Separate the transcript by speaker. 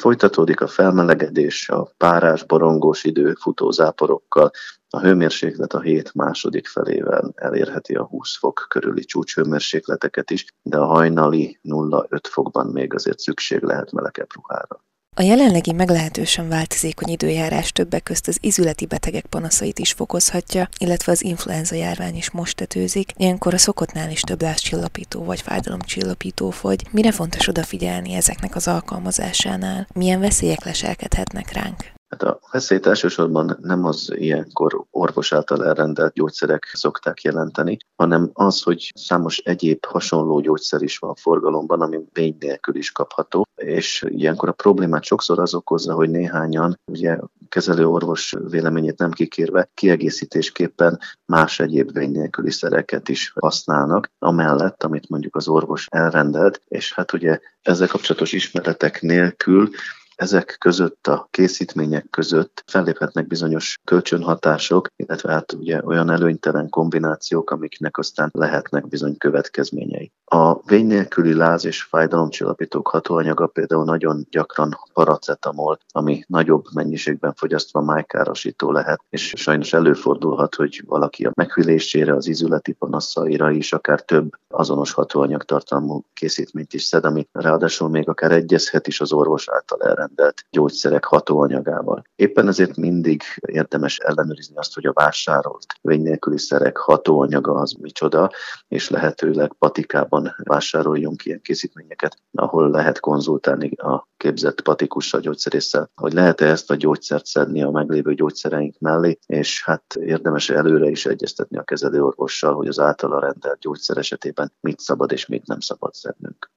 Speaker 1: folytatódik a felmelegedés, a párás, borongós idő futózáporokkal, a hőmérséklet a hét második felével elérheti a 20 fok körüli csúcshőmérsékleteket is, de a hajnali 0-5 fokban még azért szükség lehet melegebb ruhára.
Speaker 2: A jelenlegi meglehetősen változékony időjárás többek közt az izületi betegek panaszait is fokozhatja, illetve az influenza járvány is most tetőzik. Ilyenkor a szokottnál is több lázcsillapító vagy fájdalomcsillapító fogy. Mire fontos odafigyelni ezeknek az alkalmazásánál? Milyen veszélyek leselkedhetnek ránk?
Speaker 1: Hát a veszélyt elsősorban nem az ilyenkor orvos által elrendelt gyógyszerek szokták jelenteni, hanem az, hogy számos egyéb hasonló gyógyszer is van forgalomban, ami vény nélkül is kapható, és ilyenkor a problémát sokszor az okozza, hogy néhányan ugye kezelő orvos véleményét nem kikérve kiegészítésképpen más egyéb vény nélküli szereket is használnak, amellett, amit mondjuk az orvos elrendelt, és hát ugye ezzel kapcsolatos ismeretek nélkül ezek között, a készítmények között felléphetnek bizonyos kölcsönhatások, illetve hát ugye olyan előnytelen kombinációk, amiknek aztán lehetnek bizony következményei. A vény nélküli láz és fájdalomcsillapítók hatóanyaga például nagyon gyakran paracetamol, ami nagyobb mennyiségben fogyasztva májkárosító lehet, és sajnos előfordulhat, hogy valaki a meghűlésére, az izületi panaszaira is akár több azonos hatóanyagtartalmú készítményt is szed, ami ráadásul még akár egyezhet is az orvos által elrendelt gyógyszerek hatóanyagával. Éppen ezért mindig érdemes ellenőrizni azt, hogy a vásárolt vény nélküli szerek hatóanyaga az micsoda, és lehetőleg patikában vásároljunk ilyen készítményeket, ahol lehet konzultálni a képzett patikussal, gyógyszerésszel, hogy lehet-e ezt a gyógyszert szedni a meglévő gyógyszereink mellé, és hát érdemes előre is egyeztetni a kezelőorvossal, hogy az általa rendelt gyógyszer esetében mit szabad és mit nem szabad szednünk.